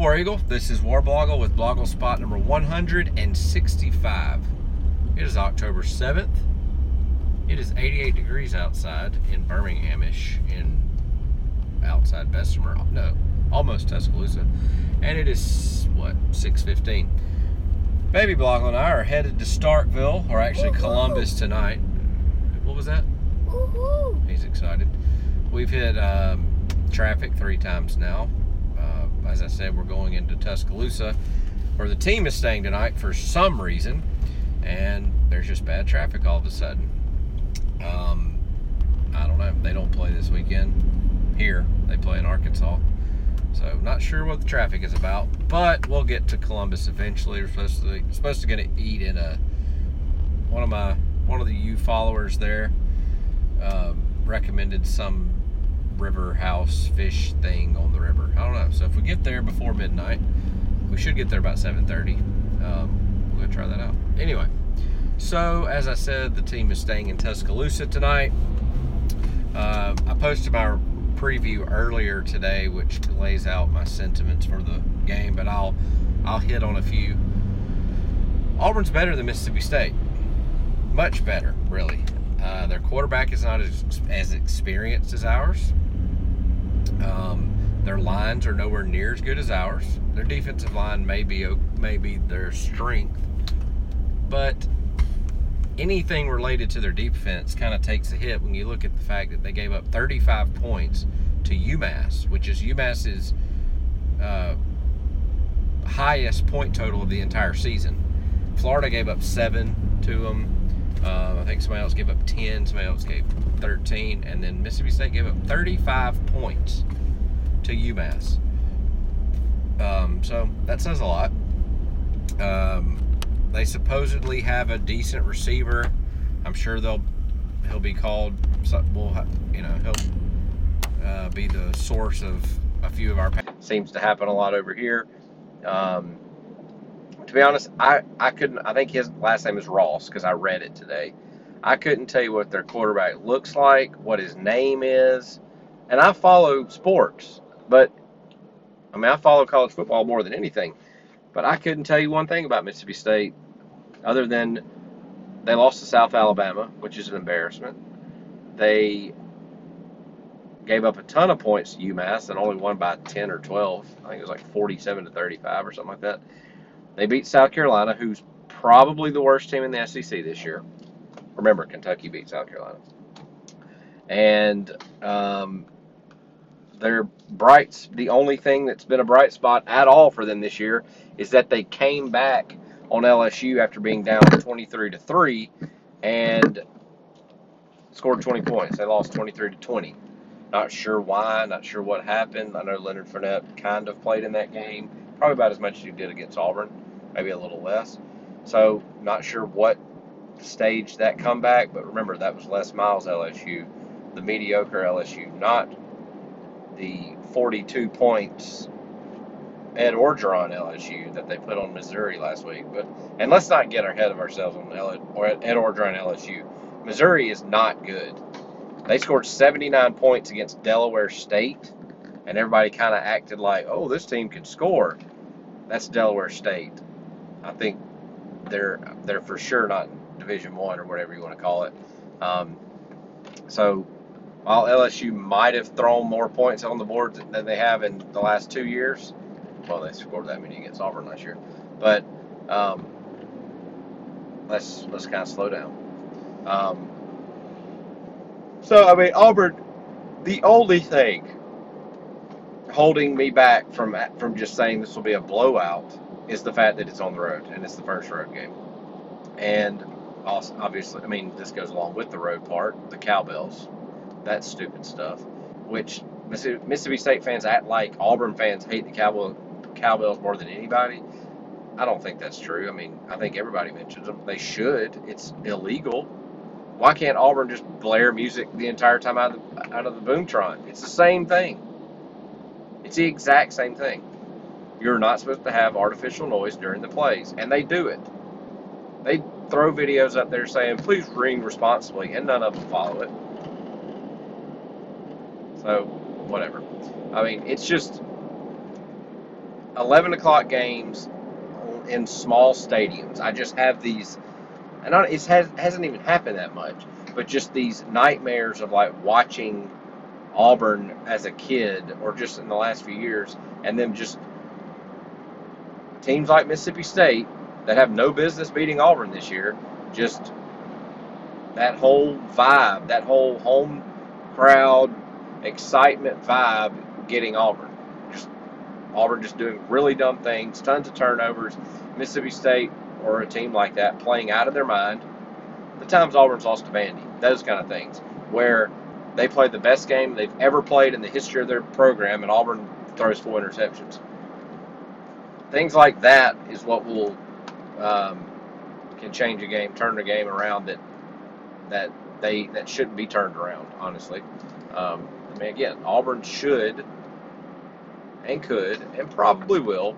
War Eagle. This is Warblogle with BlogleSpot number 165. It is October 7th. It is 88 degrees outside in Birminghamish in outside Bessemer. No, almost Tuscaloosa. And it is what, 6:15. Baby Blogle and I are headed to Starkville, or actually Columbus tonight. What was that? Woohoo! He's excited. We've hit um, traffic three times now. As I said, we're going into Tuscaloosa, where the team is staying tonight for some reason, and there's just bad traffic all of a sudden. Um, I don't know. They don't play this weekend here. They play in Arkansas. So not sure what the traffic is about, but we'll get to Columbus eventually. We're supposed to supposed to get to eat in a one of my one of the you followers there um, recommended some river house fish thing on the river. I don't know. So if we get there before midnight, we should get there about 7:30. Um, we'll go try that out. Anyway, so as I said, the team is staying in Tuscaloosa tonight. Uh, I posted my preview earlier today, which lays out my sentiments for the game, but I'll I'll hit on a few. Auburn's better than Mississippi State, much better, really. Uh, their quarterback is not as, as experienced as ours. Um, their lines are nowhere near as good as ours. Their defensive line may be may be their strength, but anything related to their defense kind of takes a hit when you look at the fact that they gave up 35 points to UMass, which is UMass's uh, highest point total of the entire season. Florida gave up seven to them. Uh, I think somebody else gave up 10, somebody else gave 13, and then Mississippi State gave up 35 points to UMass. Um, so that says a lot. Um, they supposedly have a decent receiver. I'm sure they'll he'll be called. We'll you know he'll uh, be the source of a few of our. Seems to happen a lot over here. Um, to be honest, I I couldn't. I think his last name is Ross because I read it today. I couldn't tell you what their quarterback looks like, what his name is, and I follow sports, but I mean I follow college football more than anything. But I couldn't tell you one thing about Mississippi State other than they lost to South Alabama, which is an embarrassment. They gave up a ton of points to UMass and only won by 10 or 12. I think it was like 47 to 35 or something like that. They beat South Carolina, who's probably the worst team in the SEC this year. Remember, Kentucky beat South Carolina. And um, their brights, the only thing that's been a bright spot at all for them this year is that they came back on LSU after being down 23 to 3 and scored 20 points. They lost 23 to 20. Not sure why, not sure what happened. I know Leonard Fournette kind of played in that game, probably about as much as you did against Auburn, maybe a little less. So, not sure what staged that comeback, but remember that was Les Miles LSU, the mediocre LSU, not the 42 points Ed Orgeron LSU that they put on Missouri last week. But and let's not get ahead of ourselves on Ed Orgeron LSU. Missouri is not good. They scored 79 points against Delaware State, and everybody kind of acted like, "Oh, this team can score." That's Delaware State. I think they're they're for sure not Division One or whatever you want to call it. Um, so while LSU might have thrown more points on the board than they have in the last two years, well, they scored that many against Auburn last year, but um, let's let's kind of slow down. Um, so I mean, Auburn, the only thing holding me back from from just saying this will be a blowout is the fact that it's on the road and it's the first road game, and also, obviously, I mean, this goes along with the road part, the cowbells, that stupid stuff, which Mississippi State fans act like Auburn fans hate the cowbell, cowbells more than anybody. I don't think that's true. I mean, I think everybody mentions them. They should. It's illegal. Why can't Auburn just blare music the entire time out of the, out of the Boomtron? It's the same thing. It's the exact same thing. You're not supposed to have artificial noise during the plays, and they do it. They throw videos up there saying, please ring responsibly, and none of them follow it. So, whatever. I mean, it's just 11 o'clock games in small stadiums. I just have these, and it has, hasn't even happened that much, but just these nightmares of like watching Auburn as a kid or just in the last few years, and them just teams like Mississippi State that have no business beating Auburn this year, just that whole vibe, that whole home crowd excitement vibe getting Auburn. Just Auburn just doing really dumb things, tons of turnovers. Mississippi State or a team like that playing out of their mind. The times Auburn's lost to Vandy, those kind of things, where they played the best game they've ever played in the history of their program, and Auburn throws four interceptions. Things like that is what will um, can change a game, turn a game around that that they that shouldn't be turned around. Honestly, um, I mean, again, Auburn should and could and probably will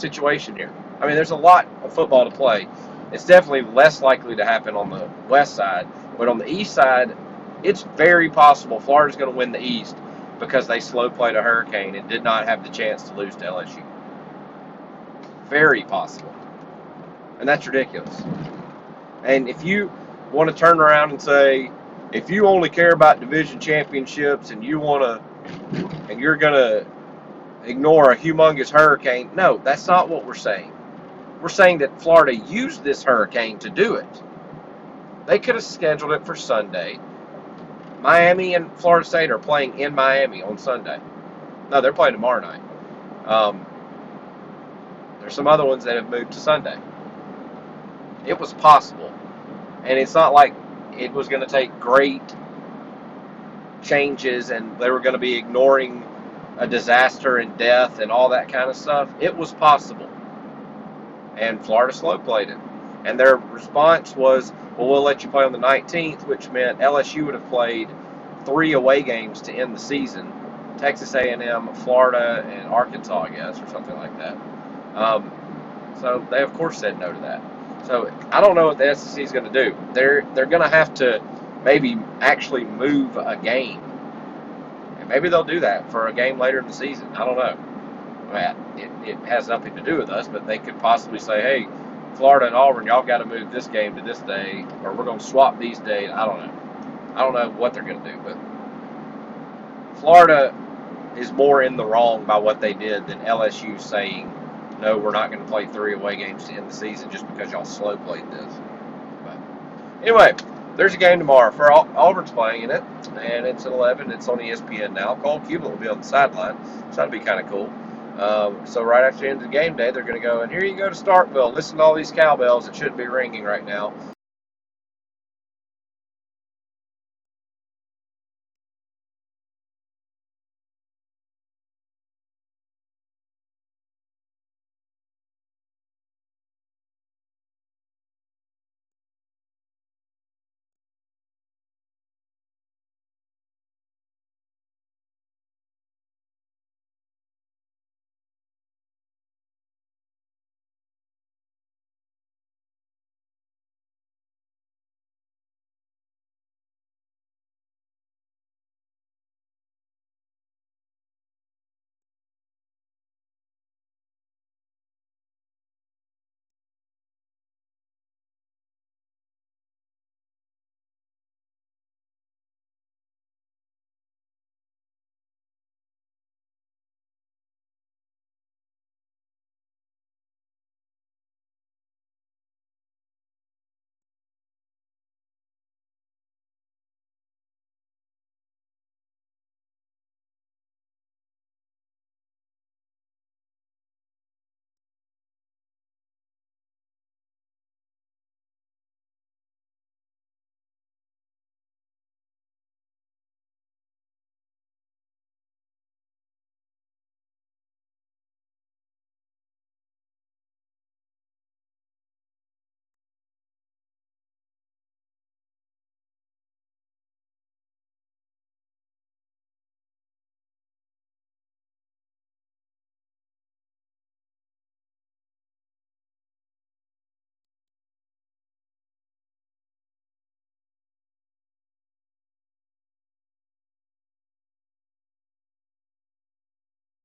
situation here. I mean, there's a lot of football to play, It's definitely less likely to happen on the west side, but on the east side, it's very possible Florida's going to win the East because they slow played a hurricane and did not have the chance to lose to LSU. Very possible. And that's ridiculous. And if you want to turn around and say, if you only care about division championships and you want to, and you're going to ignore a humongous hurricane, no, that's not what we're saying. We're saying that Florida used this hurricane to do it. They could have scheduled it for Sunday. Miami and Florida State are playing in Miami on Sunday. No, they're playing tomorrow night. Um, there's some other ones that have moved to Sunday. It was possible. And it's not like it was going to take great changes and they were going to be ignoring a disaster and death and all that kind of stuff. It was possible. And Florida slow played it. And their response was, well, we'll let you play on the 19th, which meant LSU would have played three away games to end the season. Texas A&M, Florida, and Arkansas, I guess, or something like that. Um, so they, of course, said no to that. So I don't know what the SEC is going to do. They're they're going to have to maybe actually move a game, maybe they'll do that for a game later in the season. I don't know. It, it has nothing to do with us, but they could possibly say, hey, Florida and Auburn, y'all got to move this game to this day, or we're going to swap these days. I don't know. I don't know what they're going to do, but Florida is more in the wrong by what they did than LSU saying no, we're not going to play three away games to end the season just because y'all slow played this. But anyway, there's a game tomorrow for Auburn's playing in it, and it's at 11. It's on ESPN now. Cole Cubelic will be on the sideline, so that'll be kind of cool. Um, so right after the end of the game day, they're going to go, and here you go to Starkville. Listen to all these cowbells. It should be ringing right now.